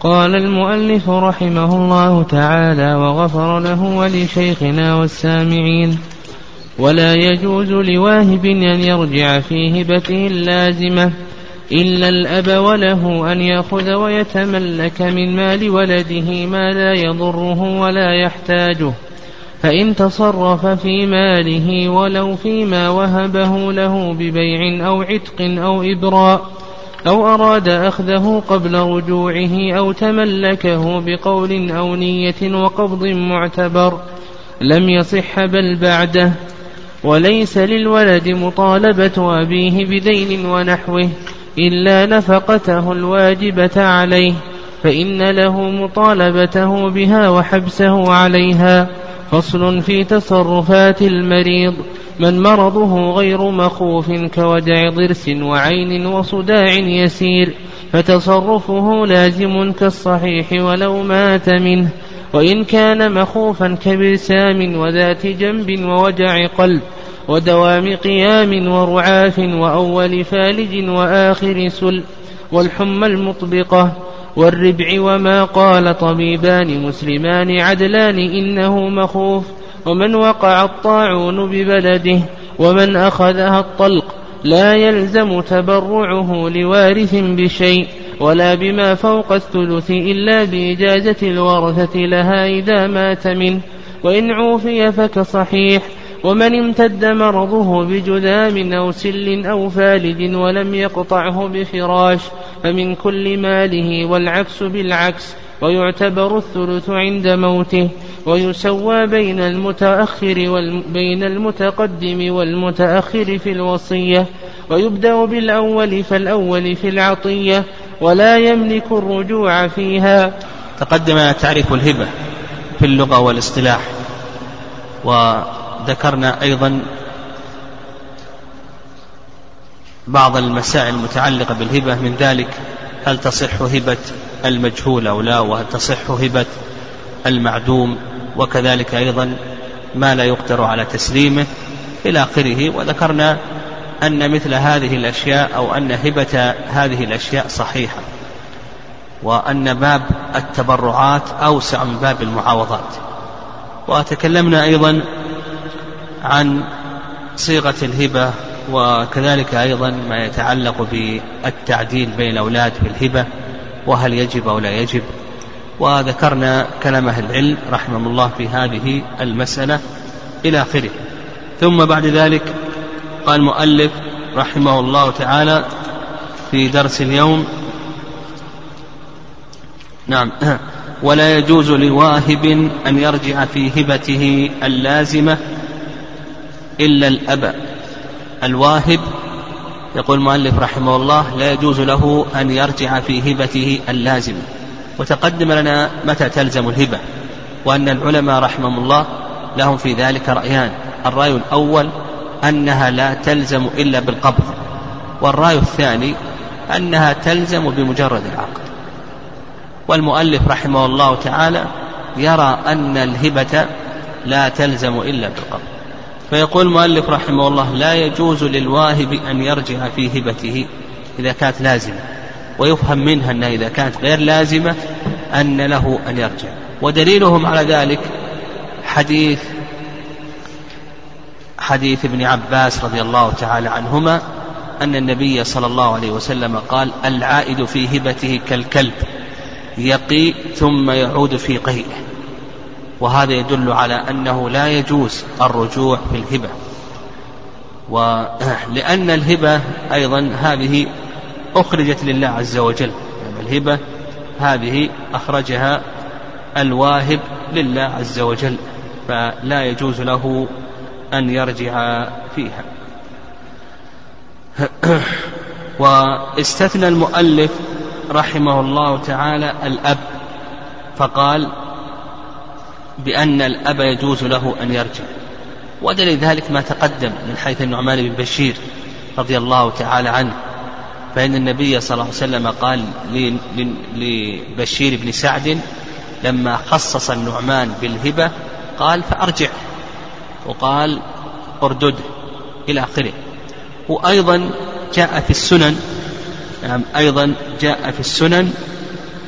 قال المؤلف رحمه الله تعالى وغفر له ولشيخنا والسامعين ولا يجوز لواهب أن يرجع في هبته اللازمة إلا الأب وله أن يأخذ ويتملك من مال ولده ما لا يضره ولا يحتاجه فإن تصرف في ماله ولو فيما وهبه له ببيع أو عتق أو إبراء أو أراد أخذه قبل رجوعه أو تملكه بقول أو نية وقبض معتبر لم يصح بل بعده. وليس للولد مطالبة أبيه بدين ونحوه إلا نفقته الواجبة عليه فإن له مطالبته بها وحبسه عليها. فصل في تصرفات المريض. من مرضه غير مخوف كوجع ضرس وعين وصداع يسير فتصرفه لازم كالصحيح ولو مات منه. وإن كان مخوفا كبرسام وذات جنب ووجع قلب ودوام قيام ورعاف وأول فالج وآخر سل. والحمى المطبقة والربع وما قال طبيبان مسلمان عدلان إنه مخوف. ومن وقع الطاعون ببلده ومن أخذها الطلق لا يلزم تبرعه لوارث بشيء ولا بما فوق الثلث إلا بإجازة الورثة لها إذا مات منه. وإن عوفي فكصحيح ومن امتد مرضه بجذام أو سل أو فالج ولم يقطعه بفراش فمن كل ماله والعكس بالعكس ويعتبر الثلث عند موته. ويسوى بين المتأخر بين المتقدم والمتأخر في الوصية ويبدأ بالأول فالأول في العطية ولا يملك الرجوع فيها. تقدم تعريف الهبة في اللغة والاصطلاح وذكرنا أيضا بعض المسائل المتعلقة بالهبة من ذلك هل تصح هبة المجهول أو لا وهل تصح هبة المعدوم. وكذلك أيضا ما لا يقدر على تسليمه إلى آخره. وذكرنا أن مثل هذه الأشياء أو أن هبة هذه الأشياء صحيحة وأن باب التبرعات أوسع من باب المعاوضات. وتكلمنا أيضا عن صيغة الهبة وكذلك أيضا ما يتعلق بالتعديل بين الأولاد بالهبة وهل يجب أو لا يجب. وذكرنا كلام أهل العلم رحمهم الله في هذه المسألة إلى آخره. ثم بعد ذلك قال المؤلف رحمه الله تعالى في درس اليوم نعم ولا يجوز لواهب أن يرجع في هبته اللازمة إلا الأب. الواهب يقول المؤلف رحمه الله لا يجوز له أن يرجع في هبته اللازمة. وتقدم لنا متى تلزم الهبة وأن العلماء رحمهم الله لهم في ذلك رأيان. الرأي الأول أنها لا تلزم إلا بالقبض والرأي الثاني أنها تلزم بمجرد العقد. والمؤلف رحمه الله تعالى يرى أن الهبة لا تلزم إلا بالقبض. فيقول المؤلف رحمه الله لا يجوز للواهب أن يرجع في هبته إذا كانت لازمة. ويفهم منها أنها إذا كانت غير لازمة أن له أن يرجع. ودليلهم على ذلك حديث حديث ابن عباس رضي الله تعالى عنهما أن النبي صلى الله عليه وسلم قال العائد في هبته كالكلب يقي ثم يعود في قيئه وهذا يدل على أنه لا يجوز الرجوع في الهبة. ولأن الهبة أيضا هذه أخرجت لله عز وجل. يعني الهبة هذه أخرجها الواهب لله عز وجل فلا يجوز له أن يرجع فيها. واستثنى المؤلف رحمه الله تعالى الأب فقال بأن الأب يجوز له أن يرجع. ودليل ذلك ما تقدم من حيث النعمان بن بشير رضي الله تعالى عنه. فإن النبي صلى الله عليه وسلم قال لبشير بن سعد لما خصص النعمان بالهبة قال فأرجع. وقال اردده إلى آخره. وأيضا جاء في السنن نعم أيضا جاء في السنن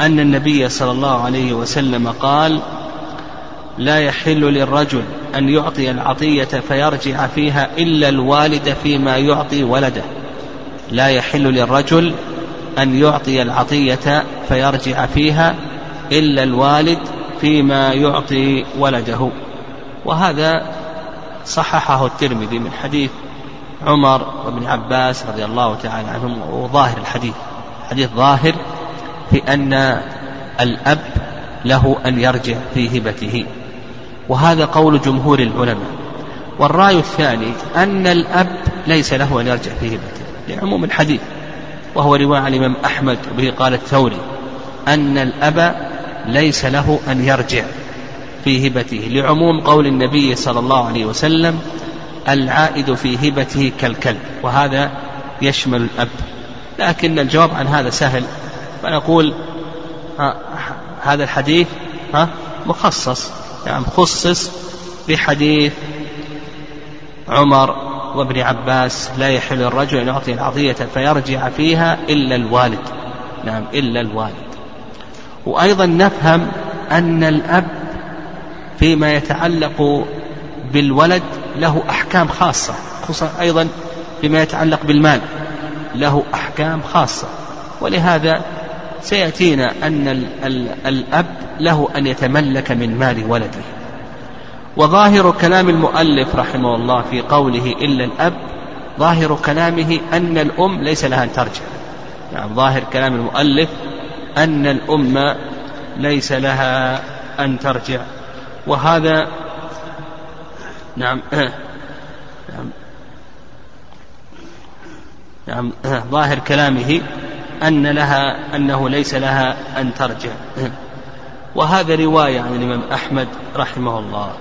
أن النبي صلى الله عليه وسلم قال لا يحل للرجل أن يعطي العطية فيرجع فيها إلا الوالد فيما يعطي ولده. لا يحل للرجل أن يعطي العطية فيرجع فيها إلا الوالد فيما يعطي ولده. وهذا صححه الترمذي من حديث عمر وابن عباس رضي الله تعالى عنهم وظاهر الحديث. حديث ظاهر في أن الأب له أن يرجع في هبته. وهذا قول جمهور العلماء. والرأي الثاني أن الأب ليس له أن يرجع في هبته. لعموم الحديث وهو رواية عن الإمام أحمد وبه قال الثوري أن الأب ليس له أن يرجع في هبته لعموم قول النبي صلى الله عليه وسلم العائد في هبته كالكلب وهذا يشمل الأب. لكن الجواب عن هذا سهل فنقول هذا الحديث ها مخصص يعني خصص بحديث عمر وابن عباس لا يحل الرجل أن يعطي العطية فيرجع فيها إلا الوالد. نعم إلا الوالد. وأيضا نفهم أن الأب فيما يتعلق بالولد له أحكام خاصة خصوصا أيضا فيما يتعلق بالمال له أحكام خاصة. ولهذا سيأتينا أن ال ال الأب له أن يتملك من مال ولده. وظاهر كلام المؤلف رحمه الله في قوله إلا الأب ظاهر كلامه أن الأم ليس لها أن ترجع. نعم ظاهر كلام المؤلف أن الأم ليس لها أن ترجع. وهذا نعم نعم نعم ظاهر كلامه أن لها أنه ليس لها أن ترجع. وهذا رواية عن الإمام أحمد رحمه الله.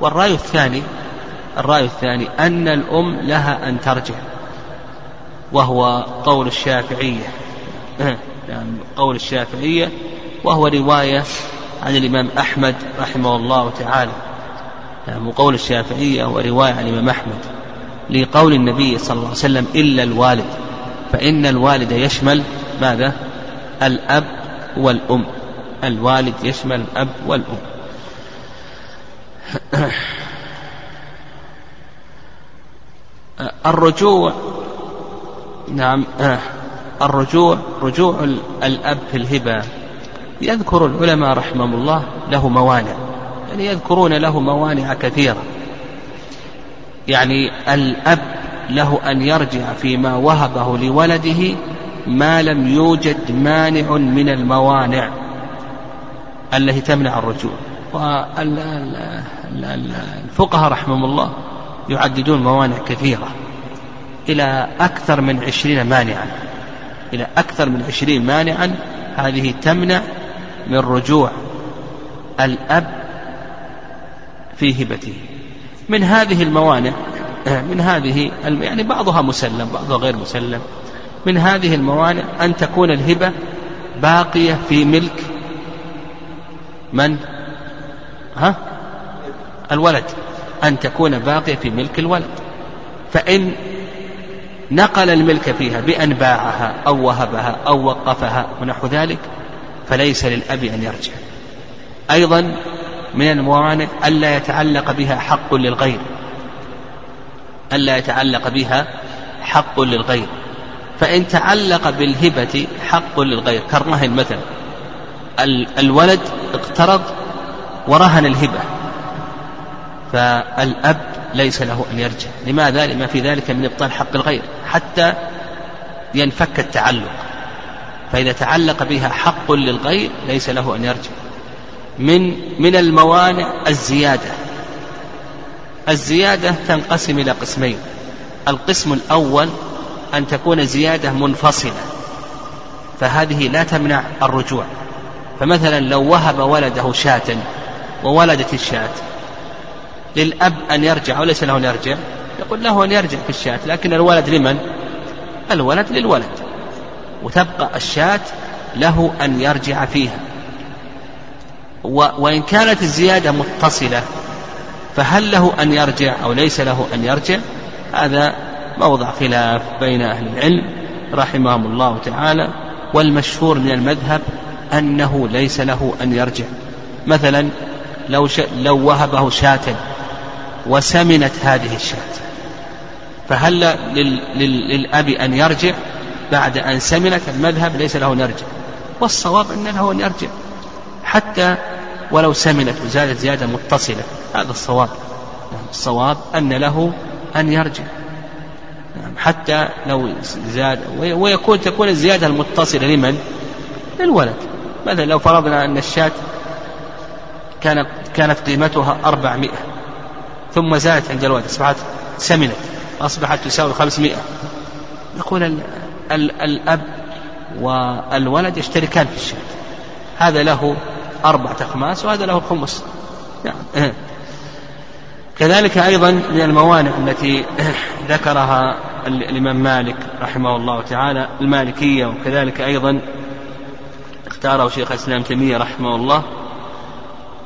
والرأي الثاني الرأي الثاني أن الأم لها أن ترجع وهو قول الشافعية. يعني قول الشافعية وهو رواية عن الإمام أحمد رحمه الله تعالى. يعني قول الشافعية ورواية عن الإمام أحمد. لقول النبي صلى الله عليه وسلم إلا الوالد. فإن الوالد يشمل ماذا؟ الأب والأم. الوالد يشمل الأب والأم. الرجوع نعم الرجوع رجوع الأب في الهبة. يذكر العلماء رحمهم الله له موانع يعني يذكرون له موانع كثيرة. يعني الأب له أن يرجع فيما وهبه لولده ما لم يوجد مانع من الموانع التي تمنع الرجوع. والفقهاء رحمهم الله يعددون موانع كثيرة. إلى أكثر من عشرين مانعا. إلى أكثر من عشرين مانعا هذه تمنع من رجوع الأب في هبته. من هذه الموانع من هذه يعني بعضها مسلم بعضها غير مسلم. من هذه الموانع أن تكون الهبة باقية في ملك من؟ ها؟ الولد. أن تكون باقية في ملك الولد. فإن نقل الملك فيها بأن باعها أو وهبها أو وقفها ونحو ذلك فليس للأب أن يرجع. أيضا من الموانع ألا يتعلق بها حق للغير. ألا يتعلق بها حق للغير. فإن تعلق بالهبة حق للغير كالرهن مثلا. الولد اقترض ورهن الهبة. فالأب ليس له أن يرجع. لماذا؟ لما في ذلك من إبطال حق الغير. حتى ينفك التعلق. فإذا تعلق بها حق للغير ليس له أن يرجع. من من الموانع الزيادة. الزيادة تنقسم إلى قسمين. القسم الأول أن تكون زيادة منفصلة. فهذه لا تمنع الرجوع. فمثلا لو وهب ولده شاة وولدت الشاة. للأب أن يرجع وليس له أن يرجع؟ يقول له أن يرجع في الشاة لكن الولد لمن؟ الولد للولد. وتبقى الشاة له أن يرجع فيها. وإن كانت الزيادة متصلة فهل له أن يرجع أو ليس له أن يرجع؟ هذا موضع خلاف بين أهل العلم رحمهم الله تعالى. والمشهور من المذهب أنه ليس له أن يرجع. مثلا لو, ش... لو وهبه شاة وسمنت هذه الشاة. فهل لل... لل... للأب أن يرجع بعد أن سمنت؟ المذهب ليس له أن يرجع. والصواب أن له أن يرجع. حتى ولو سمنت وزادت زيادة متصلة. هذا الصواب. الصواب أن له أن يرجع. حتى لو زاد ويكون تكون الزيادة المتصلة لمن؟ للولد. مثلا لو فرضنا أن الشاة كانت كانت قيمتها أربعمائة. ثم زادت عند الولد أصبحت سمنت أصبحت تساوي خمسمائة. يقول ال ال الأب والولد يشتركان في الشاة هذا له أربعة أخماس وهذا له خمس. يعني كذلك أيضا من الموانع التي ذكرها الإمام مالك رحمه الله تعالى المالكية وكذلك أيضا اختاره شيخ الإسلام تيمية رحمه الله.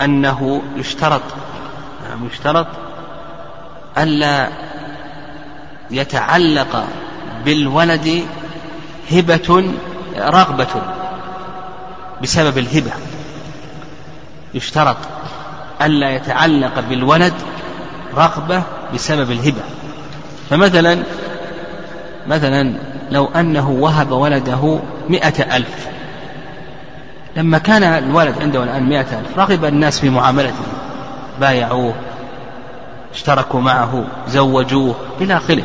أنه يشترط نعم يشترط ألا يتعلق بالولد هبة رغبة بسبب الهبة. يشترط ألا يتعلق بالولد رغبة بسبب الهبة. فمثلا مثلا لو أنه وهب ولده مئة ألف لما كان الولد عنده الآن مئة ألف رغب الناس في معاملته. بايعوه اشتركوا معه زوجوه إلى آخره.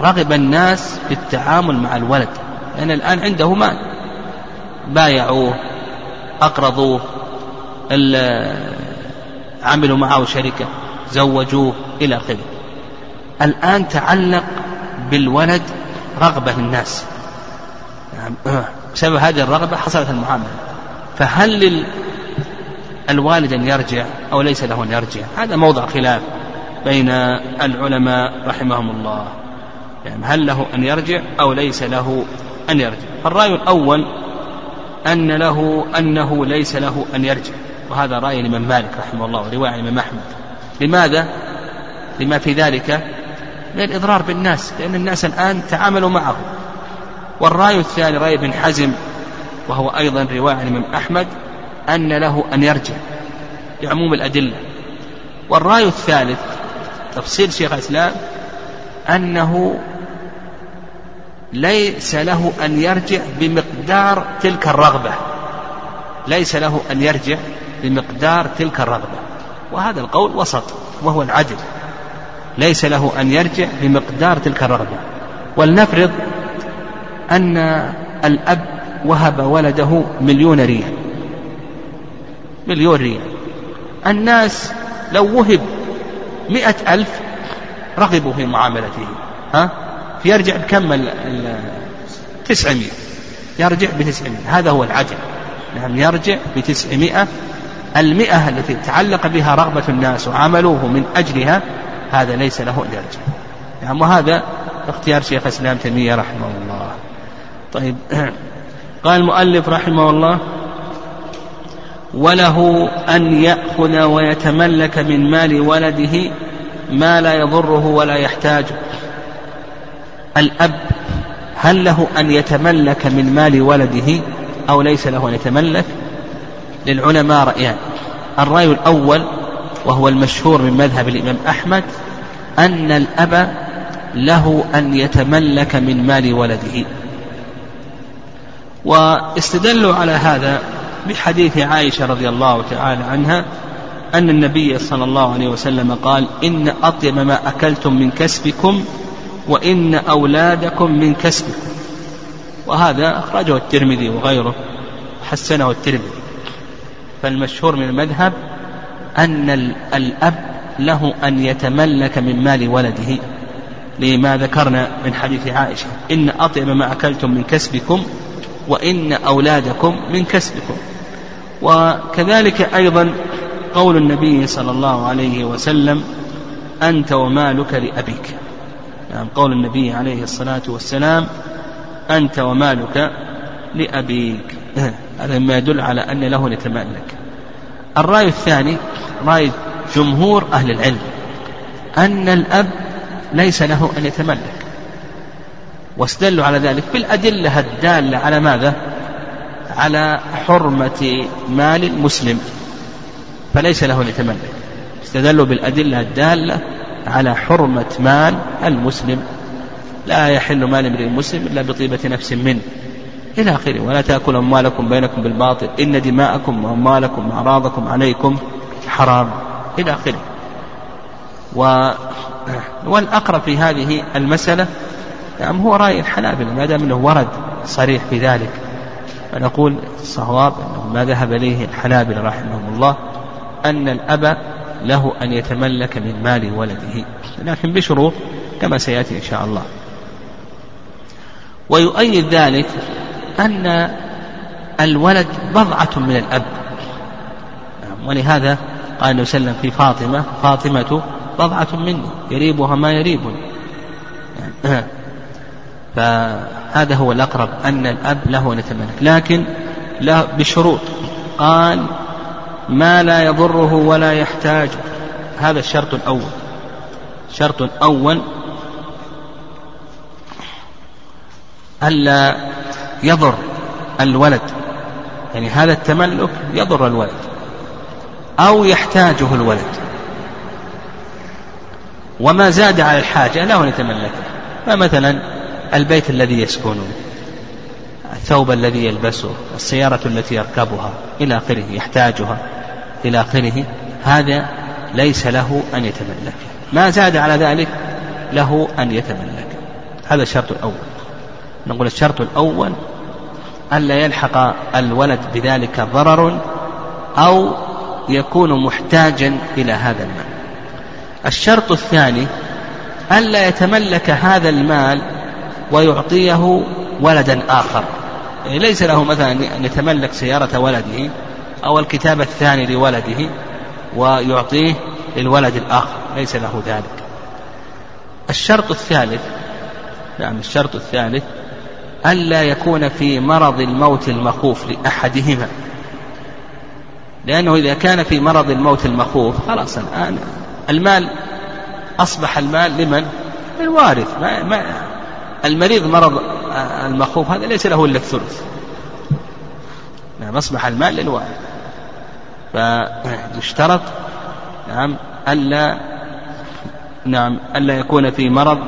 رغب الناس في التعامل مع الولد لأن الآن عنده مال. بايعوه أقرضوه عملوا معه شركة زوجوه إلى آخره. الآن تعلق بالولد رغبة الناس. بسبب هذه الرغبة حصلت المعاملة. فهل للوالد أن يرجع أو ليس له أن يرجع؟ هذا موضع خلاف بين العلماء رحمهم الله. يعني هل له أن يرجع أو ليس له أن يرجع؟ فالرأي الأول أن له أنه ليس له أن يرجع. وهذا رأي الإمام مالك رحمه الله ورواية الإمام أحمد. لماذا؟ لما في ذلك من الإضرار بالناس لأن الناس الآن تعاملوا معه. والرأي الثاني رأي ابن حزم وهو أيضا رواية عن الإمام أحمد أن له أن يرجع لعموم الأدلة. والرأي الثالث تفصيل شيخ الإسلام أنه ليس له أن يرجع بمقدار تلك الرغبة. ليس له أن يرجع بمقدار تلك الرغبة. وهذا القول وسط وهو العدل. ليس له أن يرجع بمقدار تلك الرغبة. ولنفرض أن الأب وهب ولده مليون ريال. مليون ريال. الناس لو وهب مئة ألف رغبوا في معاملته. ها؟ فيرجع بكم تسعمائة يرجع بتسعمائة هذا هو العدل نعم يرجع بتسعمائة المئة التي تعلق بها رغبة الناس وعملوه من أجلها هذا ليس له يرجع نعم وهذا اختيار شيخ الإسلام تيمية رحمه الله. طيب. قال المؤلف رحمه الله وله أن يأخذ ويتملك من مال ولده ما لا يضره ولا يحتاجه. الأب هل له أن يتملك من مال ولده أو ليس له أن يتملك؟ للعلماء رأيان. الرأي الأول وهو المشهور من مذهب الإمام أحمد أن الأب له أن يتملك من مال ولده. واستدلوا على هذا بحديث عائشة رضي الله تعالى عنها أن النبي صلى الله عليه وسلم قال إن أطيب ما أكلتم من كسبكم وإن أولادكم من كسبكم. وهذا أخرجه الترمذي وغيره حسنه الترمذي. فالمشهور من المذهب أن الأب له أن يتملك من مال ولده. لما ذكرنا من حديث عائشة إن أطيب ما أكلتم من كسبكم وإن أولادكم من كسبكم. وكذلك أيضا قول النبي صلى الله عليه وسلم أنت ومالك لأبيك. يعني قول النبي عليه الصلاة والسلام أنت ومالك لأبيك. هذا ما يدل على أن له يتملك. الرأي الثاني رأي جمهور أهل العلم أن الأب ليس له أن يتملك. واستدلوا على ذلك بالأدلة الدالة على ماذا؟ على حرمة مال المسلم فليس له أن يتملك استدلوا بالأدلة الدالة على حرمة مال المسلم. لا يحل مال امرئ مسلم إلا بطيبة نفس منه. إلى آخره. ولا تأكلوا أموالكم بينكم بالباطل. إن دماءكم وأموالكم وأعراضكم عليكم حرام. إلى آخره. و... والأقرب في هذه المسألة يعني هو رأي الحنابلة ما دام أنه ورد صريح في ذلك فنقول الصواب أنه ما ذهب إليه الحنابلة رحمهم الله أن الأب له أن يتملك من مال ولده. لكن بشروط كما سيأتي إن شاء الله. ويؤيد ذلك أن الولد بضعة من الأب. ولهذا قال النبي صلى الله عليه وسلم في فاطمة فاطمة بضعة مني يريبها ما يريبني فهذا هو الأقرب أن الأب له أن يتملك لكن له بشروط. قال ما لا يضره ولا يحتاج. هذا الشرط الأول. الشرط الأول ألا يضر الولد. يعني هذا التملك يضر الولد. أو يحتاجه الولد. وما زاد على الحاجة له أن يتملكه فمثلا البيت الذي يسكنه الثوب الذي يلبسه السيارة التي يركبها إلى آخره يحتاجها إلى آخره. هذا ليس له أن يتملك. ما زاد على ذلك له أن يتملك. هذا الشرط الأول. نقول الشرط الأول ألا يلحق الولد بذلك ضرر أو يكون محتاجا إلى هذا المال. الشرط الثاني ألا يتملك هذا المال ويعطيه ولدا آخر. يعني ليس له مثلا أن يتملك سيارة ولده أو الكتاب الثاني لولده ويعطيه للولد الآخر. ليس له ذلك. الشرط الثالث نعم الشرط الثالث ألا يكون في مرض الموت المخوف لأحدهما. لأنه إذا كان في مرض الموت المخوف خلاص الآن المال أصبح المال لمن؟ للوارث. ما ما المريض مرض المخوف هذا ليس له إلا الثلث. نعم أصبح المال للوارث فيشترط نعم ألا نعم ألا يكون في مرض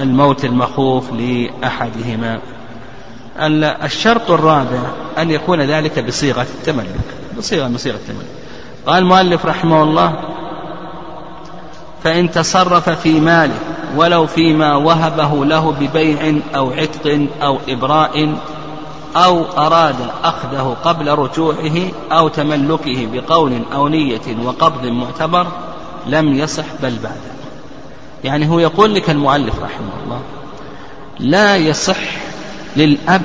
الموت المخوف لأحدهما. الشرط الرابع أن يكون ذلك بصيغة التملك بصيغة بصيغة التملك. قال المؤلف رحمه الله فإن تصرف في ماله ولو فيما وهبه له ببيع أو عتق أو إبراء أو أراد أخذه قبل رجوعه أو تملكه بقول أو نية وقبض معتبر لم يصح بل بعده يعني هو يقول لك المؤلف رحمه الله لا يصح للأب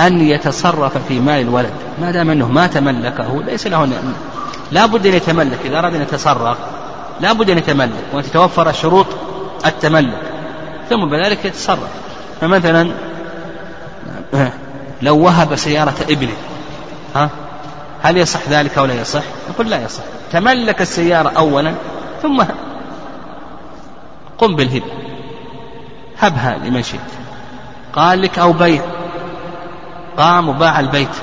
أن يتصرف في مال الولد ما دام أنه ما تملكه ليس له لا بد أن يتملك إذا أراد أن يتصرف لا بد أن يتملك وأن تتوفر شروط التملك ثم بذلك يتصرف. فمثلا لو وهب سيارة ابنه ها هل يصح ذلك أو لا يصح؟ نقول لا يصح. تملك السيارة أولا ثم قم بالهبة هبها لمن شئت. قال لك أو بيع. قام وباع البيت.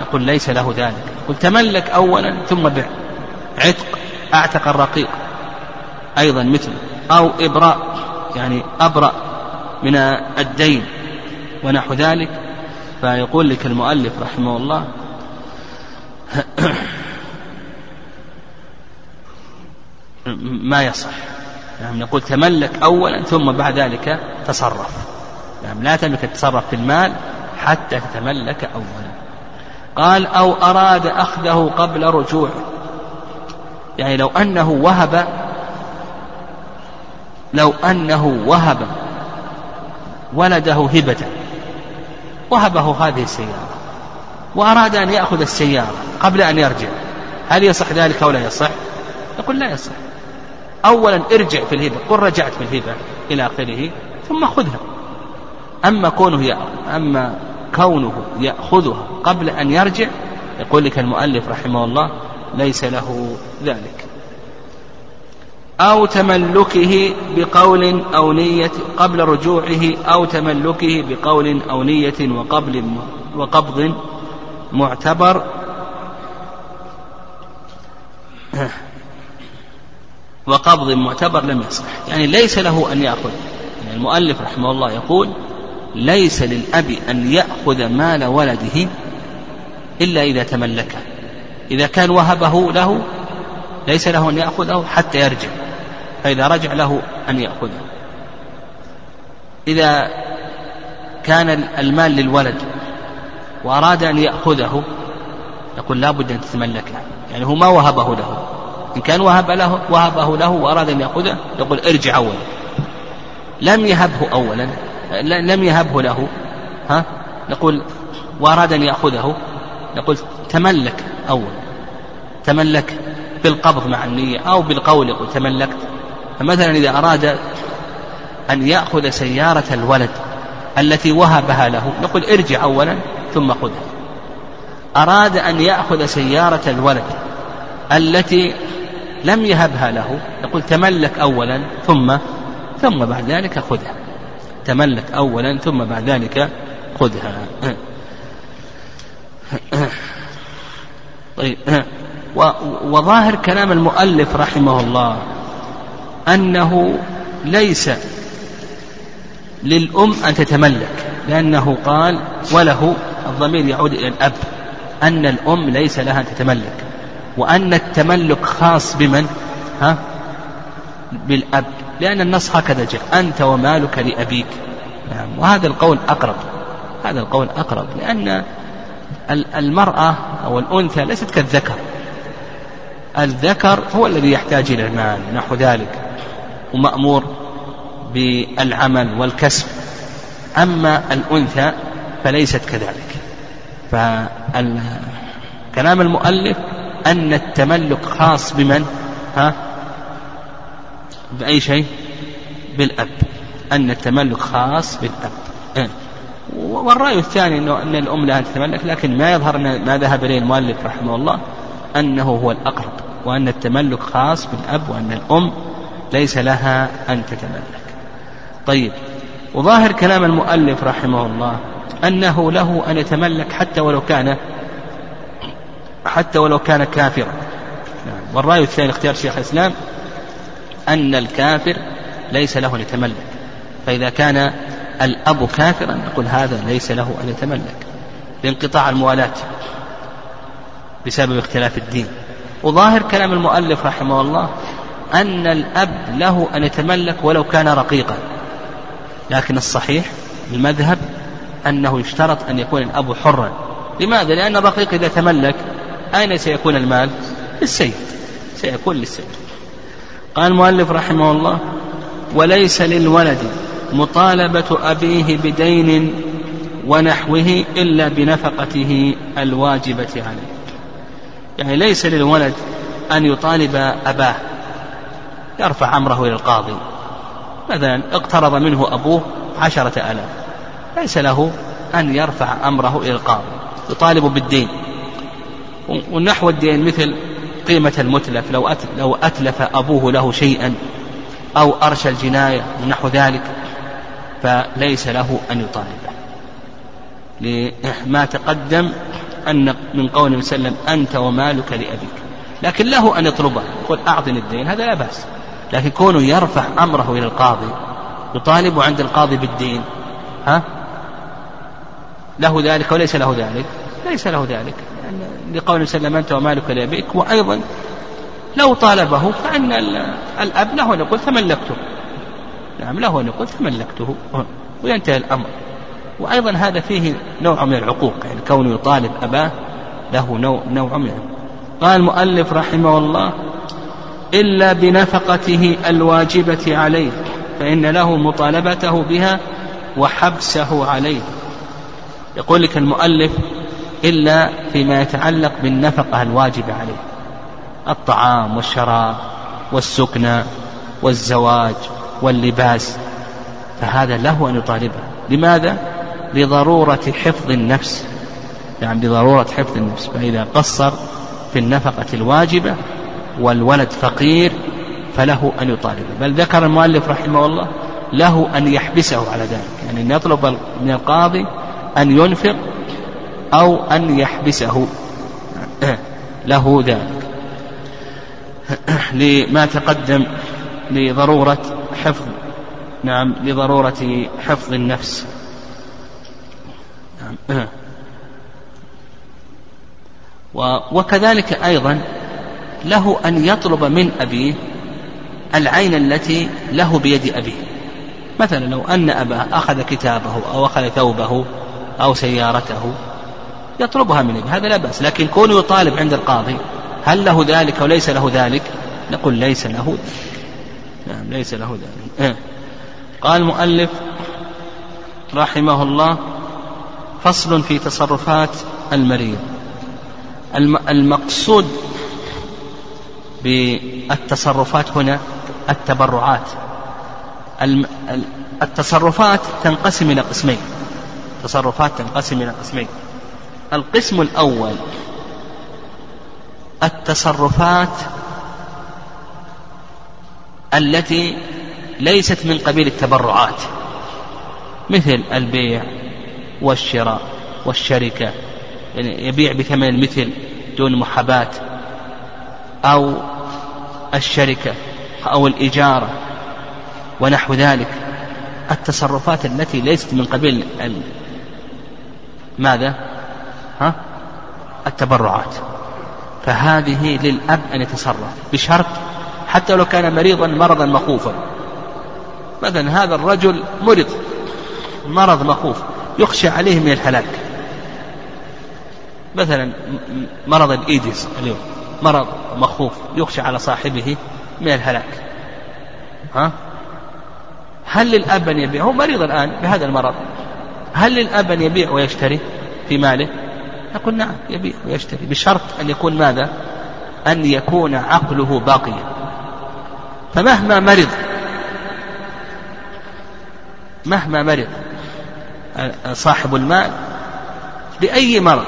نقول ليس له ذلك. قل تملك أولا ثم بع. عتق. أعتق الرقيق. أيضا مثل أو إبراء يعني أبرأ من الدين ونحو ذلك. فيقول لك المؤلف رحمه الله ما يصح. نعم نقول تملك أولا ثم بعد ذلك تصرف. نعم لا تملك التصرف في المال حتى تتملك أولا. قال أو أراد أخذه قبل رجوعه. يعني لو أنه وهب لو أنه وهب ولده هبة. وهبه هذه السيارة. وأراد أن يأخذ السيارة قبل أن يرجع. هل يصح ذلك أو لا يصح؟ يقول لا يصح. أولا ارجع في الهبة. قل رجعت في الهبة إلى آخره ثم خذها. أما كونه أما كونه يأخذها قبل أن يرجع يقول لك المؤلف رحمه الله ليس له ذلك. أو تملكه بقول أو نية قبل رجوعه أو تملكه بقول أو نية وقبل وقبض معتبر. وقبض معتبر لم يصح. يعني ليس له أن يأخذ. يعني المؤلف رحمه الله يقول ليس للأب أن يأخذ مال ولده إلا إذا تملكه. إذا كان وهبه له ليس له أن يأخذه حتى يرجع. فإذا رجع له أن يأخذه. إذا كان المال للولد وأراد أن يأخذه يقول لا بد أن تتملكه. يعني هو ما وهبه له. إن كان وهب له وهبه له وأراد أن يأخذه يقول ارجع أولا. لم يهبه أولا لم يهبه له. ها؟ نقول وأراد أن يأخذه نقول تملك أولا. تملك بالقبض مع النية أو بالقول يقول تملكت. فمثلا إذا أراد أن يأخذ سيارة الولد التي وهبها له نقول ارجع أولا ثم خذها. أراد أن يأخذ سيارة الولد التي لم يهبها له نقول تملك أولا ثم ثم بعد ذلك خذها. تملك أولا ثم بعد ذلك خذها. طيب. وظاهر كلام المؤلف رحمه الله أنه ليس للأم أن تتملك لأنه قال وله الضمير يعود إلى الأب. أن الأم ليس لها أن تتملك. وأن التملك خاص بمن؟ ها؟ بالأب. لأن النص هكذا جاء أنت ومالك لأبيك. نعم. وهذا القول أقرب. هذا القول أقرب لأن المرأة أو الأنثى ليست كالذكر. الذكر هو الذي يحتاج إلى المال نحو ذلك. ومأمور بالعمل والكسب. أما الأنثى فليست كذلك. فكلام المؤلف أن التملك خاص بمن؟ ها؟ بأي شيء؟ بالأب. أن التملك خاص بالأب. إيه. والرأي الثاني أنه أن الأم لها تتملك لكن ما يظهر ما ذهب إليه المؤلف رحمه الله أنه هو الأقرب وأن التملك خاص بالأب وأن الأم ليس لها أن تتملك. طيب وظاهر كلام المؤلف رحمه الله أنه له أن يتملك حتى ولو كان حتى ولو كان كافرا. والرأي الثاني اختيار شيخ الإسلام أن الكافر ليس له أن يتملك. فإذا كان الأب كافرا نقول هذا ليس له أن يتملك. لانقطاع الموالاة بسبب اختلاف الدين. وظاهر كلام المؤلف رحمه الله أن الأب له أن يتملك ولو كان رقيقا. لكن الصحيح المذهب أنه يشترط أن يكون الأب حرا. لماذا؟ لأن الرقيق إذا تملك أين سيكون المال؟ للسيد. سيكون للسيد. قال المؤلف رحمه الله وليس للولد مطالبة أبيه بدين ونحوه إلا بنفقته الواجبة عليه. يعني ليس للولد أن يطالب أباه. يرفع أمره إلى القاضي. مثلا اقترض منه أبوه عشرة ألاف. ليس له أن يرفع أمره إلى القاضي. يطالب بالدين. ونحو الدين مثل قيمة المتلف. لو لو أتلف أبوه له شيئا أو أرشى الجناية ونحو ذلك فليس له أن يطالبه. لما تقدم أن من قول وسلم أنت ومالك لأبيك. لكن له أن يطلبه. يقول أعطني الدين. هذا لا بأس. لكن كونه يرفع أمره إلى القاضي يطالب عند القاضي بالدين ها؟ له ذلك وليس له ذلك؟ ليس له ذلك. يعني لقول وسلم أنت ومالك لأبيك. وأيضا لو طالبه فأن الأب له أن يقول تملكته. نعم له أن يقول تملكته. وينتهي الأمر. وأيضا هذا فيه نوع من العقوق يعني كونه يطالب أباه له نوع, نوع من قال المؤلف رحمه الله إلا بنفقته الواجبة عليه فإن له مطالبته بها وحبسه عليه. يقول لك المؤلف إلا فيما يتعلق بالنفقة الواجبة عليه. الطعام والشراب والسكنى والزواج واللباس فهذا له أن يطالبه. لماذا؟ لضرورة حفظ النفس. يعني لضرورة حفظ النفس فإذا قصر في النفقة الواجبة والولد فقير فله أن يطالبه بل ذكر المؤلف رحمه الله له أن يحبسه على ذلك يعني أن يطلب من القاضي أن ينفق أو أن يحبسه. له ذلك. لما تقدم لضرورة حفظ نعم لضرورة حفظ النفس. نعم. وكذلك أيضا له أن يطلب من أبيه العين التي له بيد أبيه. مثلا لو أن أباه أخذ كتابه أو أخذ ثوبه أو سيارته يطلبها من أبيه هذا لا بأس. لكن كونه يطالب عند القاضي هل له ذلك أو ليس له ذلك؟ نقول ليس له نعم ليس له ذلك. إيه. قال المؤلف رحمه الله فصل في تصرفات المريض. المقصود بالتصرفات هنا التبرعات. التصرفات تنقسم إلى قسمين. تصرفات تنقسم إلى قسمين. القسم الأول التصرفات التي ليست من قبيل التبرعات. مثل البيع والشراء والشركة. يعني يبيع بثمن المثل دون محاباة. أو الشركة أو الإجارة ونحو ذلك. التصرفات التي ليست من قبيل ماذا؟ ها؟ التبرعات. فهذه للأب أن يتصرف بشرط حتى لو كان مريضا مرضا مخوفا. مثلا هذا الرجل مرض مرض مخوف يخشى عليه من الهلاك. مثلا مرض الإيدز اليوم. مرض مخوف يخشى على صاحبه من الهلاك. ها؟ هل للأب أن يبيع؟ هو مريض الآن بهذا المرض. هل للأب أن يبيع ويشتري في ماله؟ نقول نعم يبيع ويشتري بشرط أن يكون ماذا؟ أن يكون عقله باقيا. فمهما مرض مهما مرض صاحب المال بأي مرض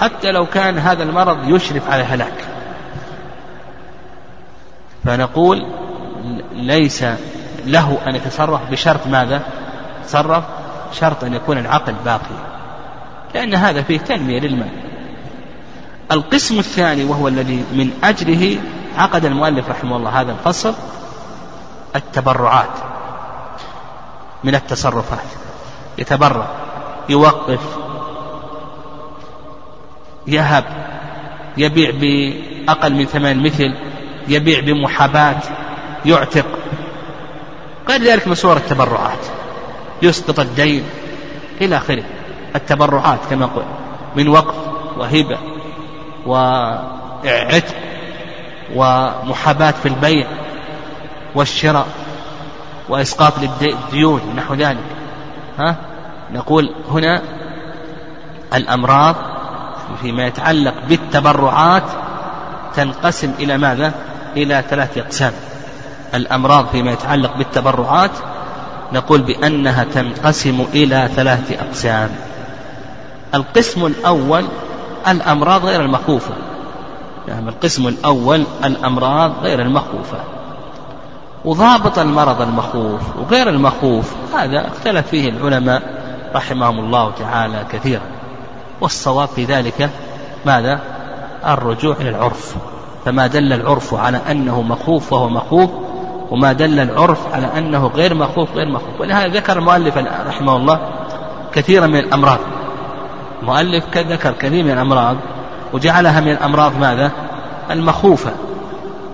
حتى لو كان هذا المرض يشرف على الهلاك فنقول ليس له أن يتصرف بشرط ماذا؟ تصرف شرط أن يكون العقل باقي. لأن هذا فيه تنمية للمال. القسم الثاني وهو الذي من أجله عقد المؤلف رحمه الله هذا الفصل التبرعات. من التصرفات. يتبرع يوقف يهب يبيع بأقل من ثمن مثل يبيع بمحاباة يعتق. غير ذلك من صور التبرعات. يسقط الدين إلى آخره. التبرعات كما قلت من وقف وهبة وعتق ومحاباة في البيع والشراء وإسقاط للديون ونحو ذلك. ها؟ نقول هنا الأمراض فيما يتعلق بالتبرعات تنقسم إلى ماذا؟ إلى ثلاثة أقسام. الأمراض فيما يتعلق بالتبرعات نقول بأنها تنقسم إلى ثلاثة أقسام. القسم الأول الأمراض غير المخوفة. يعني القسم الأول الأمراض غير المخوفة. وضابط المرض المخوف وغير المخوف هذا اختلف فيه العلماء رحمهم الله تعالى كثيرا. والصواب في ذلك ماذا؟ الرجوع إلى العرف. فما دل العرف على أنه مخوف فهو مخوف وما دل العرف على أنه غير مخوف غير مخوف. ولهذا ذكر المؤلف رحمه الله كثيرا من الأمراض. المؤلف ذكر كثير من الأمراض وجعلها من الأمراض ماذا؟ المخوفة.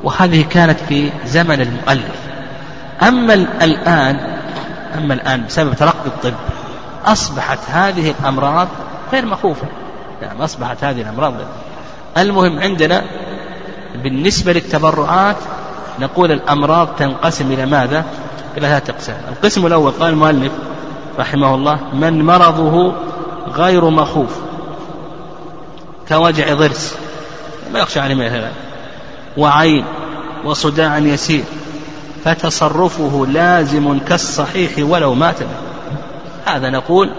وهذه كانت في زمن المؤلف. أما الآن أما الآن بسبب ترقي الطب أصبحت هذه الأمراض غير مخوفة. يعني أصبحت هذه الأمراض غير المهم عندنا بالنسبة للتبرعات نقول الأمراض تنقسم إلى ماذا؟ إلى ثلاثة أقسام. القسم الأول قال المؤلف رحمه الله من مرضه غير مخوف كوجع ضرس. ما يخشى عليه من وعين وصداع يسير فتصرفه لازم كالصحيح ولو مات هذا نقول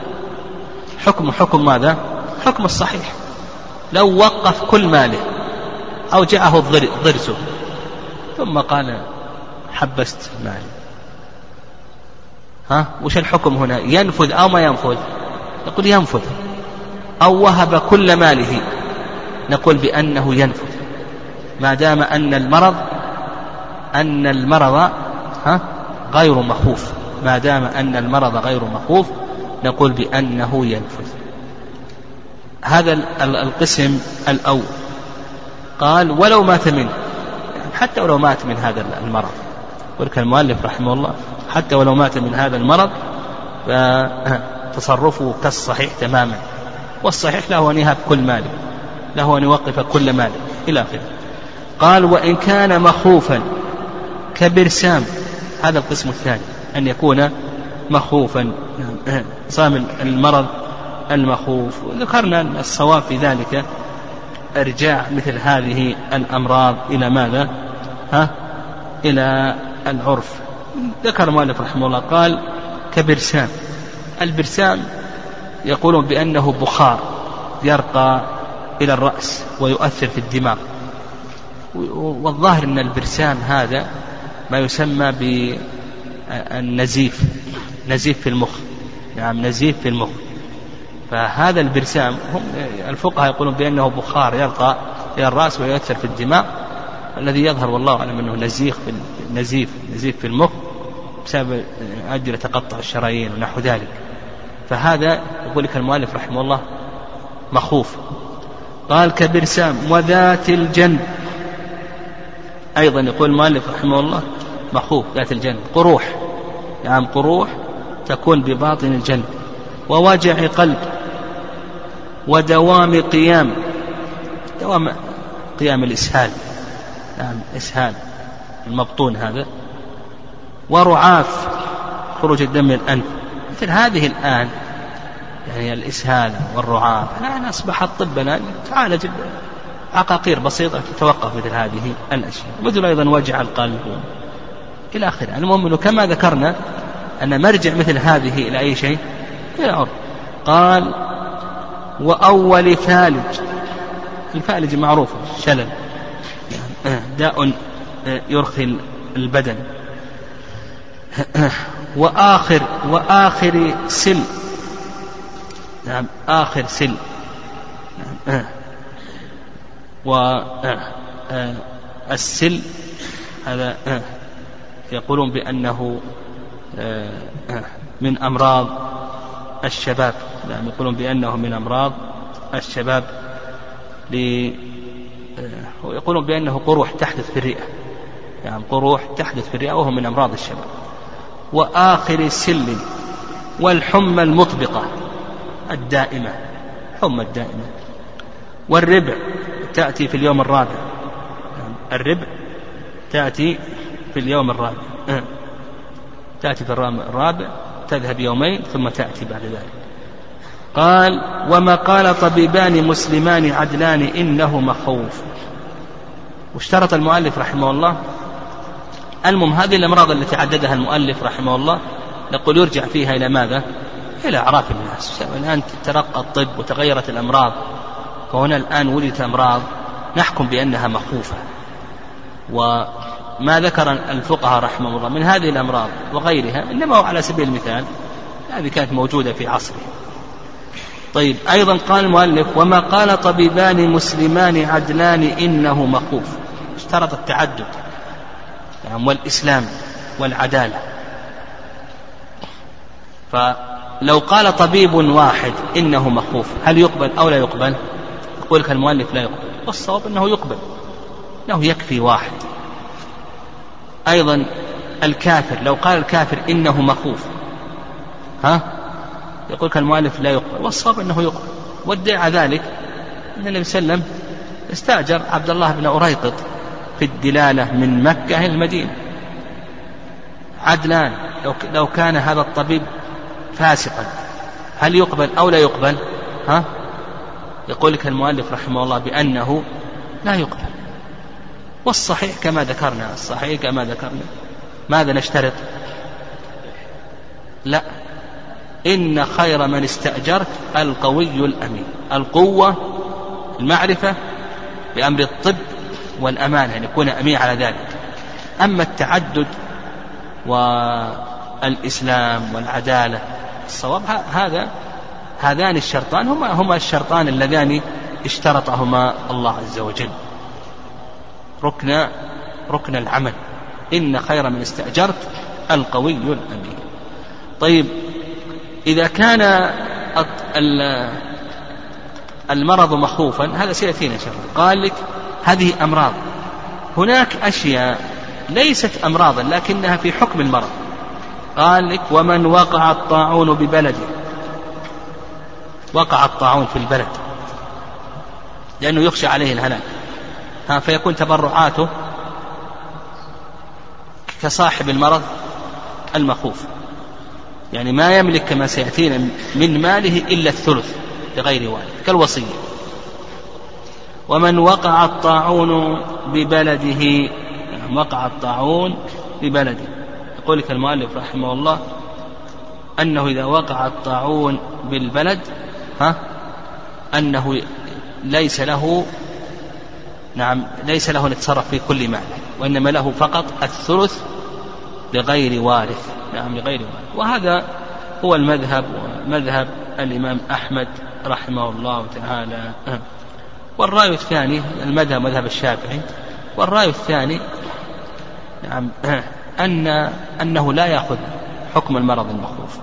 حكم حكم ماذا؟ حكم الصحيح. لو وقف كل ماله أوجعه الضرس ثم قال حبست مالي ها؟ وش الحكم هنا؟ ينفذ أو ما ينفذ؟ يقول ينفذ. أو وهب كل ماله. نقول بأنه ينفذ. ما دام أن المرض أن المرض ها؟ غير مخوف. ما دام أن المرض غير مخوف نقول بأنه ينفذ. هذا القسم الأول. قال ولو مات منه يعني حتى ولو مات من هذا المرض. ولك المؤلف رحمه الله حتى ولو مات من هذا المرض فتصرفه كالصحيح تماما. والصحيح له أن يهب كل ماله له أن يوقف كل ماله إلى آخره. قال وإن كان مخوفا كبرسام هذا القسم الثاني أن يكون مخوفا صام المرض المخوف. وذكرنا الصواب في ذلك. إرجاع مثل هذه الأمراض إلى ماذا؟ ها؟ إلى العرف. ذكر المؤلف رحمه الله قال كبرسام. البرسام يقولون بأنه بخار يرقى إلى الرأس ويؤثر في الدماغ. والظاهر أن البرسام هذا ما يسمى بالنزيف نزيف في المخ. نعم نزيف في المخ. فهذا البرسام هم الفقهاء يقولون بأنه بخار يرقى إلى الرأس ويؤثر في الدماغ الذي يظهر والله أعلم أنه نزيف في نزيف نزيف في المخ بسبب أجل تقطع الشرايين ونحو ذلك. فهذا يقول لك المؤلف رحمه الله مخوف. قال كبرسام وذات الجنب أيضا يقول المؤلف رحمه الله مخوف ذات الجنب قروح. يعني قروح تكون بباطن الجنب ووجع قلب. ودوام قيام. دوام قيام الإسهال. نعم إسهال. المبطون هذا. ورعاف خروج الدم من الأنف. مثل هذه الآن يعني الإسهال والرعاف. الآن أصبح الطب الآن تعالج عقاقير بسيطة تتوقف مثل هذه الأشياء. مثل أيضا وجع القلب. إلى آخره. المهم أنه كما ذكرنا أن مرجع مثل هذه إلى أي شيء؟ إلى عرف قال وأول فالج الفالج معروف شلل. داء يرخي البدن. وآخر وآخر سل. نعم آخر سل. نعم والسل هذا يقولون بأنه من أمراض الشباب نعم يقولون بأنه من أمراض الشباب ويقولون بأنه قروح تحدث في الرئة يعني قروح تحدث في الرئة وهو من أمراض الشباب. وآخر سل والحمى المطبقة الدائمة حمى الدائمة. والربع تأتي في اليوم الرابع الربع تأتي في اليوم الرابع تأتي في الرابع تذهب يومين ثم تأتي بعد ذلك. قال وما قال طبيبان مسلمان عدلان إنه مخوف واشترط المؤلف رحمه الله. المهم هذه الأمراض التي عددها المؤلف رحمه الله نقول يرجع فيها إلى ماذا؟ إلى أعراف الناس. الآن ترقى الطب وتغيرت الأمراض. فهنا الآن ولدت أمراض نحكم بأنها مخوفة. وما ذكر الفقهاء رحمه الله من هذه الأمراض وغيرها إنما هو على سبيل المثال هذه كانت موجودة في عصره. طيب أيضا قال المؤلف وما قال طبيبان مسلمان عدلان إنه مخوف. اشترط التعدد يعني والإسلام والعدالة. فلو قال طبيب واحد إنه مخوف هل يقبل أو لا يقبل؟ يقول لك المؤلف لا يقبل والصواب أنه يقبل أنه يكفي واحد. أيضا الكافر لو قال الكافر إنه مخوف. ها؟ يقول المؤلف لا يقبل والصواب أنه يقبل. وادعى ذلك أن النبي صلى الله عليه وسلم استأجر عبد الله بن أريقط في الدلالة من مكة إلى المدينة. عدلان لو لو كان هذا الطبيب فاسقا هل يقبل أو لا يقبل؟ ها؟ يقول لك المؤلف رحمه الله بأنه لا يقبل. والصحيح كما ذكرنا الصحيح كما ذكرنا. ماذا نشترط؟ لا. إن خير من استأجرت القوي الأمين. القوة المعرفة بأمر الطب والأمانة أن يكون أمين على ذلك. أما التعدد والإسلام والعدالة الصواب هذا هذان الشرطان هما هما الشرطان اللذان اشترطهما الله عز وجل. ركن ركن العمل. إن خير من استأجرت القوي الأمين. طيب إذا كان المرض مخوفا هذا سيأتينا إن شاء الله. قال لك هذه أمراض. هناك أشياء ليست أمراضا لكنها في حكم المرض. قال لك ومن وقع الطاعون ببلده. وقع الطاعون في البلد. لأنه يخشى عليه الهلاك. فيكون تبرعاته كصاحب المرض المخوف. يعني ما يملك كما سيأتينا من ماله إلا الثلث لغير والد كالوصية. ومن وقع الطاعون ببلده يعني وقع الطاعون ببلده. يقول لك المؤلف رحمه الله أنه إذا وقع الطاعون بالبلد ها أنه ليس له نعم ليس له أن يتصرف في كل مال وإنما له فقط الثلث لغير وارث. نعم لغير وارث. وهذا هو المذهب ومذهب الإمام أحمد رحمه الله تعالى. والرأي الثاني المذهب مذهب الشافعي. والرأي الثاني نعم أن أنه لا يأخذ حكم المرض المخوف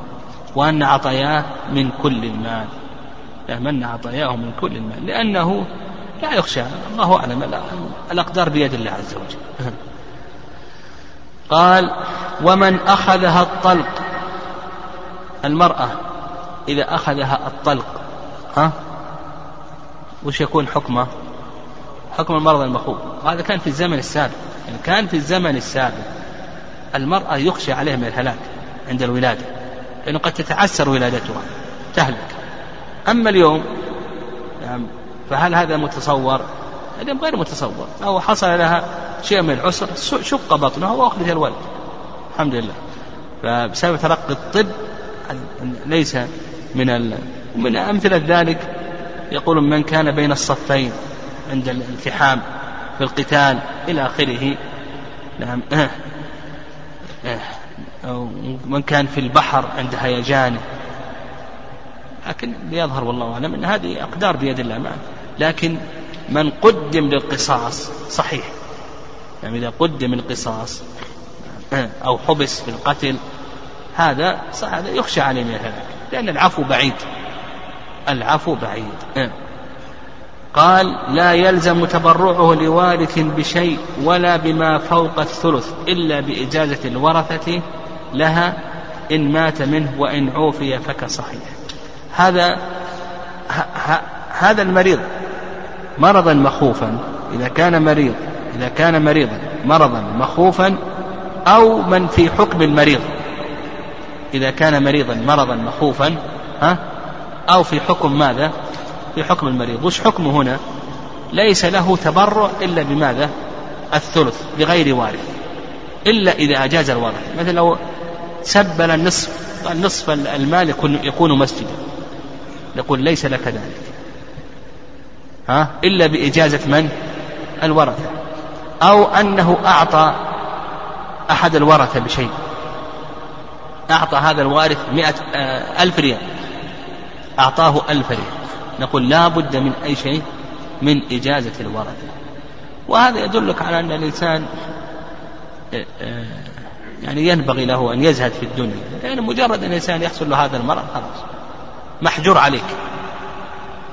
وأن عطاياه من كل المال. من عطاياه من كل المال لأنه لا يخشى. الله أعلم. الأقدار بيد الله عز وجل. قال ومن أخذها الطلق المرأة إذا أخذها الطلق ها؟ وش يكون حكمه؟ حكم المرض المخوف. هذا كان في الزمن السابق. يعني كان في الزمن السابق. المرأة يخشى عليها من الهلاك عند الولادة. لأنه قد تتعسر ولادتها تهلك. أما اليوم يعني فهل هذا متصور؟ اليوم غير متصور. أو حصل لها شيء من العسر شق بطنها وأخرج الولد. الحمد لله. فبسبب ترقي الطب ليس من ال... من أمثلة ذلك يقول من كان بين الصفين عند الالتحام في القتال إلى آخره. نعم. أو من كان في البحر عند هيجانه. لكن يظهر والله أعلم أن هذه أقدار بيد الله. معه لكن من قدم للقصاص صحيح. يعني إذا قدم القصاص أو حبس في القتل هذا هذا يخشى عليه من الهلاك لأن العفو بعيد. العفو بعيد. قال لا يلزم تبرعه لوارث بشيء ولا بما فوق الثلث إلا بإجازة الورثة لها إن مات منه وإن عوفي فكصحيح هذا هذا المريض مرضا مخوفا إذا كان مريض إذا كان مريضا مرضا مخوفا أو من في حكم المريض. إذا كان مريضا مرضا مخوفا ها؟ أو في حكم ماذا؟ في حكم المريض. وش حكمه هنا؟ ليس له تبرع إلا بماذا؟ الثلث بغير وارث. إلا إذا أجاز الورث مثلا لو سبل النصف قال نصف المال يكون, يكون مسجدا. يقول ليس لك ذلك. ها؟ إلا بإجازة من؟ الورثة. أو أنه أعطى أحد الورثة بشيء. أعطى هذا الوارث مئة آه، ألف ريال. أعطاه ألف ريال. نقول لا بد من أي شيء؟ من إجازة الورثة. وهذا يدلك على أن الإنسان آه، آه، يعني ينبغي له أن يزهد في الدنيا. لأن مجرد أن الإنسان يحصل له هذا المرض خلاص محجور عليك.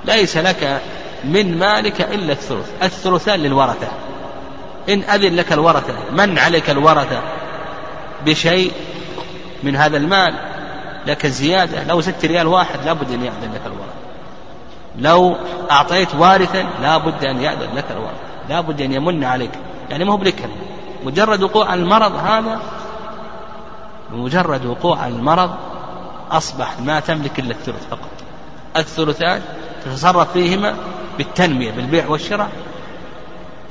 ليس لك من مالك إلا الثلث. الثلثان للورثة. إن أذن لك الورثة من عليك الورثة بشيء من هذا المال لك زيادة. لو زدت ريال واحد لابد أن يأذن لك الورثة. لو أعطيت وارثا لابد أن يأذن لك الورثة. لابد أن يمن عليك. يعني ما هو بلك. مجرد وقوع المرض هذا بمجرد وقوع المرض أصبح ما تملك إلا الثلث فقط. الثلثان تتصرف فيهما بالتنمية بالبيع والشراء.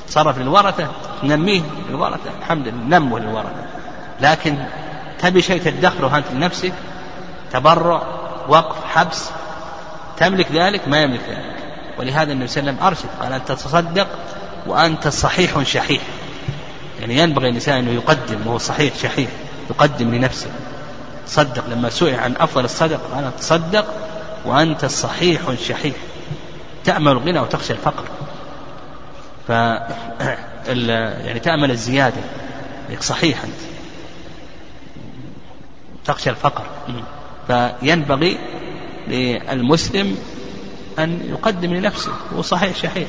تصرف للورثة نميه للورثة الحمد لله نمه للورثة لكن تبي شيء تدخره أنت لنفسك؟ تبرع وقف حبس. تملك ذلك؟ ما يملك ذلك. ولهذا النبي صلى الله عليه وسلم أرشد قال أن تتصدق وأنت صحيح شحيح. يعني ينبغي الإنسان أنه يقدم وهو صحيح شحيح يقدم لنفسه. تصدق لما سئل عن أفضل الصدقة قال تصدق وأنت صحيح شحيح. تأمل الغنى وتخشى الفقر. ف يعني تأمل الزيادة. صحيح أنت. تخشى الفقر. فينبغي للمسلم أن يقدم لنفسه. هو صحيح شحيح.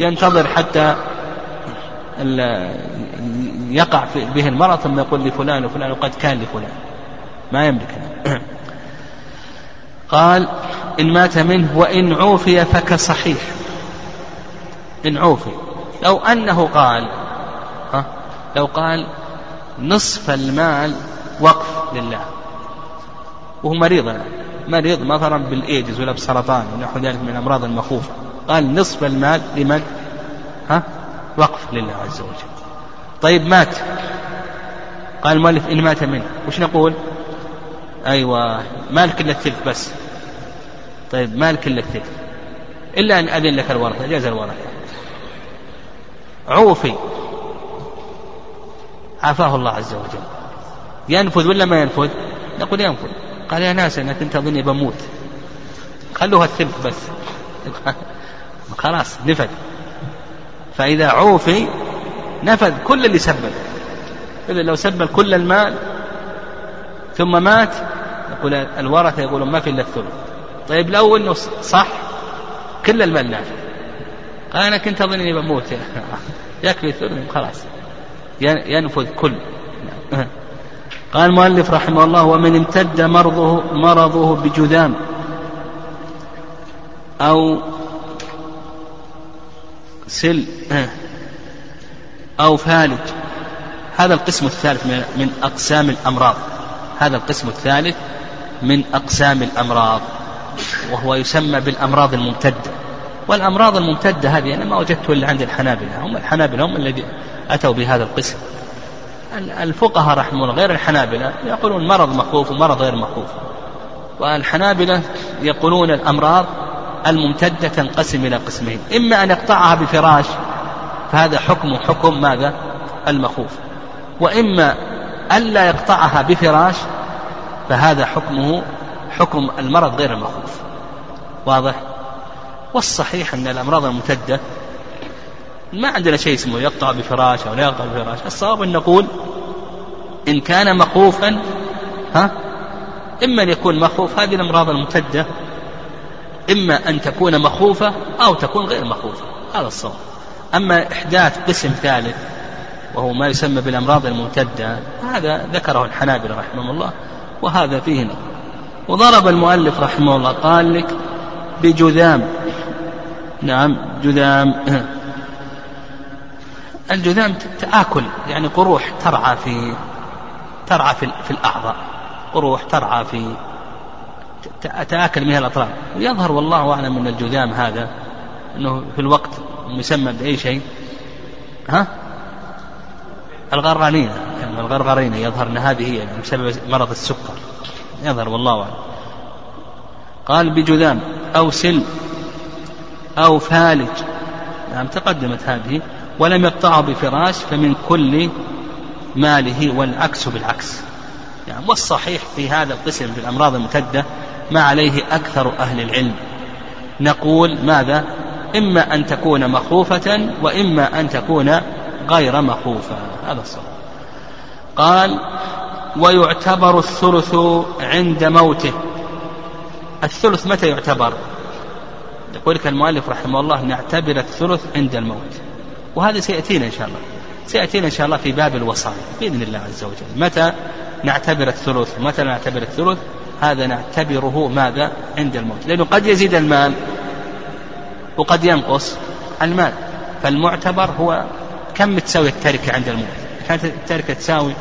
ينتظر حتى يقع به المرض ثم يقول لفلان وفلان وقد كان لفلان. ما يملك. قال إن مات منه وإن عوفي فكصحيح. إن عوفي. لو أنه قال ها لو قال نصف المال وقف لله. وهو مريض الآن. مريض مثلا بالإيدز ولا بسرطان ونحو ذلك من الأمراض المخوفة. قال نصف المال لمن؟ ها؟ وقف لله عز وجل. طيب مات. قال المؤلف إن مات منه. وش نقول؟ أيوة مالك إلا الثلث بس. طيب مالك إلا الثلث إلا أن أذن لك الورثة جاز الورثة. عوفي. عافاه الله عز وجل. ينفذ ولا ما ينفذ؟ نقول ينفذ. قال يا ناس أنا كنت أظني بموت. خلوها الثلث بس. خلاص نفذ. فإذا عوفي نفذ كل اللي سبب. إذا لو سبب كل المال ثم مات يقول الورثة يقولون ما في إلا الثلث. طيب لو أنه صح كل المال نافذ قال أنا كنت أظن إني بموت. يكفي الثلث خلاص. ينفذ كل. قال المؤلف رحمه الله ومن امتد مرضه مرضه بجذام أو سل أو فالج. هذا القسم الثالث من أقسام الأمراض. هذا القسم الثالث من أقسام الأمراض. وهو يسمى بالأمراض الممتدة. والأمراض الممتدة هذه أنا ما وجدت إلا عند الحنابلة. هم الحنابلة هم الذي أتوا بهذا القسم. الفقهاء رحمه الله غير الحنابلة يقولون مرض مخوف ومرض غير مخوف. والحنابلة يقولون الأمراض الممتدة تنقسم إلى قسمين. إما أن يقطعها بفراش فهذا حكم حكم ماذا؟ المخوف. وإما ألا يقطعها بفراش فهذا حكمه حكم المرض غير المخوف. واضح؟ والصحيح أن الأمراض الممتدة ما عندنا شيء اسمه يقطع بفراش أو لا يقطع بفراش. الصواب أن نقول إن كان مخوفا ها إما أن يكون مخوف هذه الأمراض الممتدة إما أن تكون مخوفة أو تكون غير مخوفة. هذا الصواب. أما إحداث قسم ثالث وهو ما يسمى بالأمراض الممتدة هذا ذكره الحنابلة رحمه الله وهذا فيه نظر. وضرب المؤلف رحمه الله قال لك بجذام. نعم جذام. الجذام تآكل يعني قروح ترعى في ترعى في, في الأعضاء. قروح ترعى في تآكل منها الأطراف. ويظهر والله أعلم أن الجذام هذا أنه في الوقت مسمى بأي شيء. ها؟ الغرغرينة يعني الغرغرينة يظهر أن هذه هي بسبب مرض السكر. يظهر والله أعلم. قال بجذام أو سل أو فالج. نعم تقدمت هذه. ولم يقطعه بفراش فمن كل ماله والعكس بالعكس. يعني والصحيح في هذا القسم في الأمراض الممتدة ما عليه أكثر أهل العلم. نقول ماذا؟ إما أن تكون مخوفة وإما أن تكون غير مخوفة. هذا الصواب. قال ويعتبر الثلث عند موته. الثلث متى يعتبر؟ يقول لك المؤلف رحمه الله نعتبر الثلث عند الموت. وهذا سيأتينا إن شاء الله. سيأتينا إن شاء الله في باب الوصايا بإذن الله عز وجل. متى نعتبر الثلث؟ متى نعتبر الثلث؟ هذا نعتبره ماذا؟ عند الموت. لأنه قد يزيد المال وقد ينقص المال. فالمعتبر هو كم تساوي التركة عند الموت؟ كانت التركة تساوي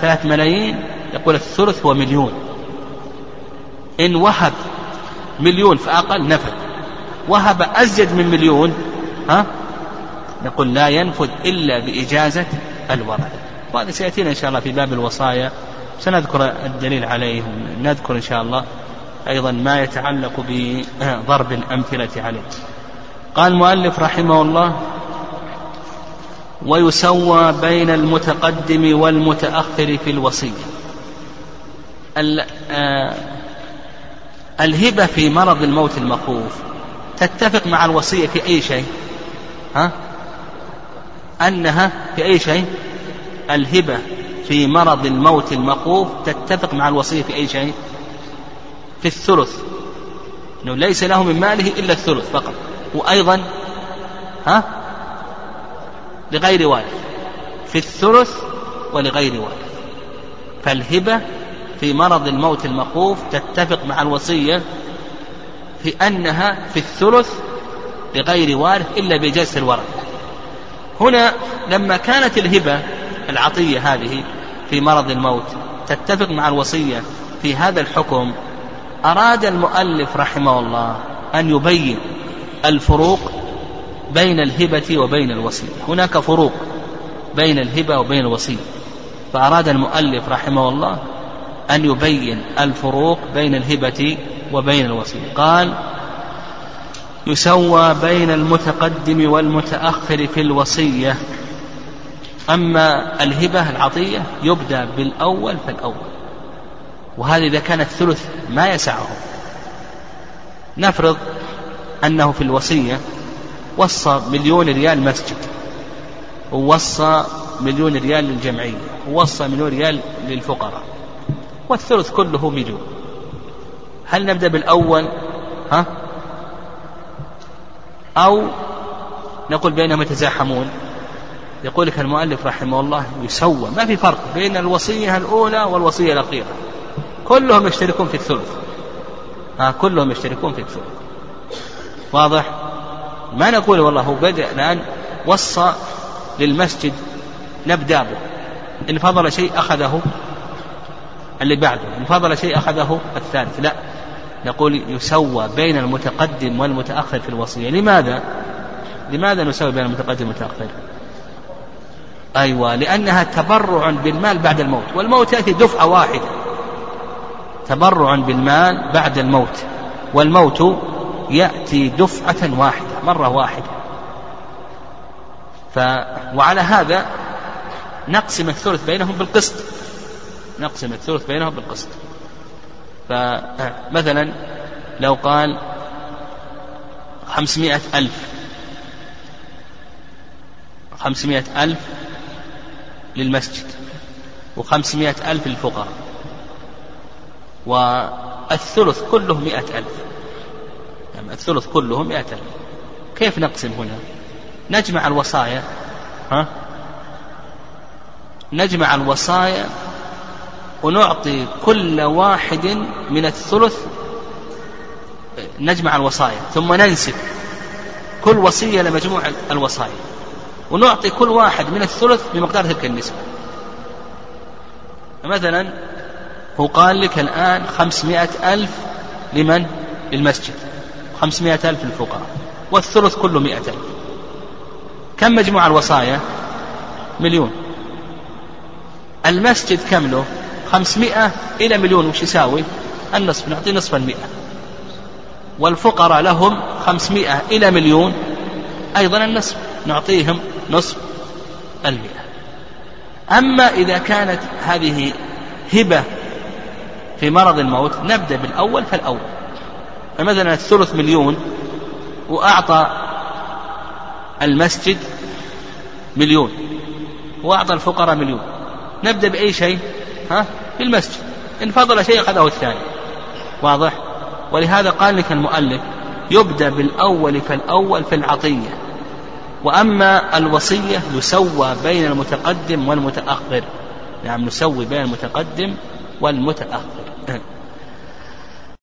ثلاث ملايين يقول الثلث هو مليون. إن وهب مليون فأقل نفذ وهب أزيد من مليون ها؟ نقول لا ينفذ إلا بإجازة الورثة وهذا سيأتينا إن شاء الله في باب الوصايا. سنذكر الدليل عليه نذكر إن شاء الله أيضا ما يتعلق بضرب الأمثلة عليه. قال المؤلف رحمه الله ويسوى بين المتقدم والمتأخر في الوصية. الهبة في مرض الموت المخوف تتفق مع الوصية في أي شيء؟ ها؟ أنها في أي شيء؟ الهبة في مرض الموت المخوف تتفق مع الوصية في أي شيء؟ في الثلث. أنه ليس له من ماله إلا الثلث فقط. وأيضا ها؟ لغير وارث في الثلث ولغير وارث فالهبة في مرض الموت المخوف تتفق مع الوصية في أنها في الثلث لغير وارث إلا بجلس الورث هنا لما كانت الهبة العطية هذه في مرض الموت تتفق مع الوصية في هذا الحكم أراد المؤلف رحمه الله أن يبين الفروق بين الهبة وبين الوصية. هناك فروق بين الهبة وبين الوصية. فأراد المؤلف رحمه الله أن يبين الفروق بين الهبة وبين الوصية. قال يسوى بين المتقدم والمتأخر في الوصية. أما الهبة العطية يبدأ بالأول فالأول وهذا إذا كان الثلث ما يسعه. نفرض أنه في الوصية وصى مليون ريال مسجد ووصى مليون ريال للجمعية ووصى مليون ريال للفقراء والثلث كله مليون. هل نبدأ بالأول؟ ها؟ أو نقول بينهم يتزاحمون. يقول لك المؤلف رحمه الله يسوى ما في فرق بين الوصية الأولى والوصية الأخيرة. كلهم يشتركون في الثلث. ها كلهم يشتركون في الثلث. واضح؟ ما نقول والله هو بدأ الآن وصى للمسجد نبدأ به. إن فضل شيء أخذه اللي بعده إن فضل شيء أخذه الثالث. لا نقول يسوى بين المتقدم والمتأخر في الوصية. لماذا؟ لماذا نسوي بين المتقدم والمتأخر؟ أيوة لأنها تبرع بالمال بعد الموت. والموت يأتي دفعة واحدة. تبرع بالمال بعد الموت. والموت يأتي دفعة واحدة. مرة واحدة. ف وعلى هذا نقسم الثلث بينهم بالقسط. نقسم الثلث بينهم بالقسط. فمثلا لو قال خمسمائة ألف. خمسمائة ألف للمسجد. وخمسمائة ألف للفقراء. والثلث كله مئة ألف. يعني الثلث كله مئة ألف. كيف نقسم هنا؟ نجمع الوصايا. ها؟ نجمع الوصايا ونعطي كل واحد من الثلث نجمع الوصايا ثم ننسب كل وصية لمجموع الوصايا. ونعطي كل واحد من الثلث بمقدار تلك النسبة. مثلا هو قال لك الآن خمسمائة ألف لمن؟ للمسجد. خمسمائة ألف للفقراء. والثلث كله ألف كم مجموع الوصايا؟ مليون. المسجد كم له خمسمائة إلى مليون. وش يساوي؟ النصف. نعطي نصف المئة. والفقراء لهم خمسمائة إلى مليون. أيضا النصف. نعطيهم نصف المئة. أما إذا كانت هذه هبة في مرض الموت نبدأ بالأول فالأول. فمثلا الثلث مليون. وأعطى المسجد مليون وأعطى الفقراء مليون. نبدأ بأي شيء؟ ها؟ بالمسجد. إن فضل شيء أخذه الثاني. واضح؟ ولهذا قال لك المؤلف يبدأ بالأول فالأول في العطية. وأما الوصية يسوى بين المتقدم والمتأخر. نعم نسوي بين المتقدم والمتأخر.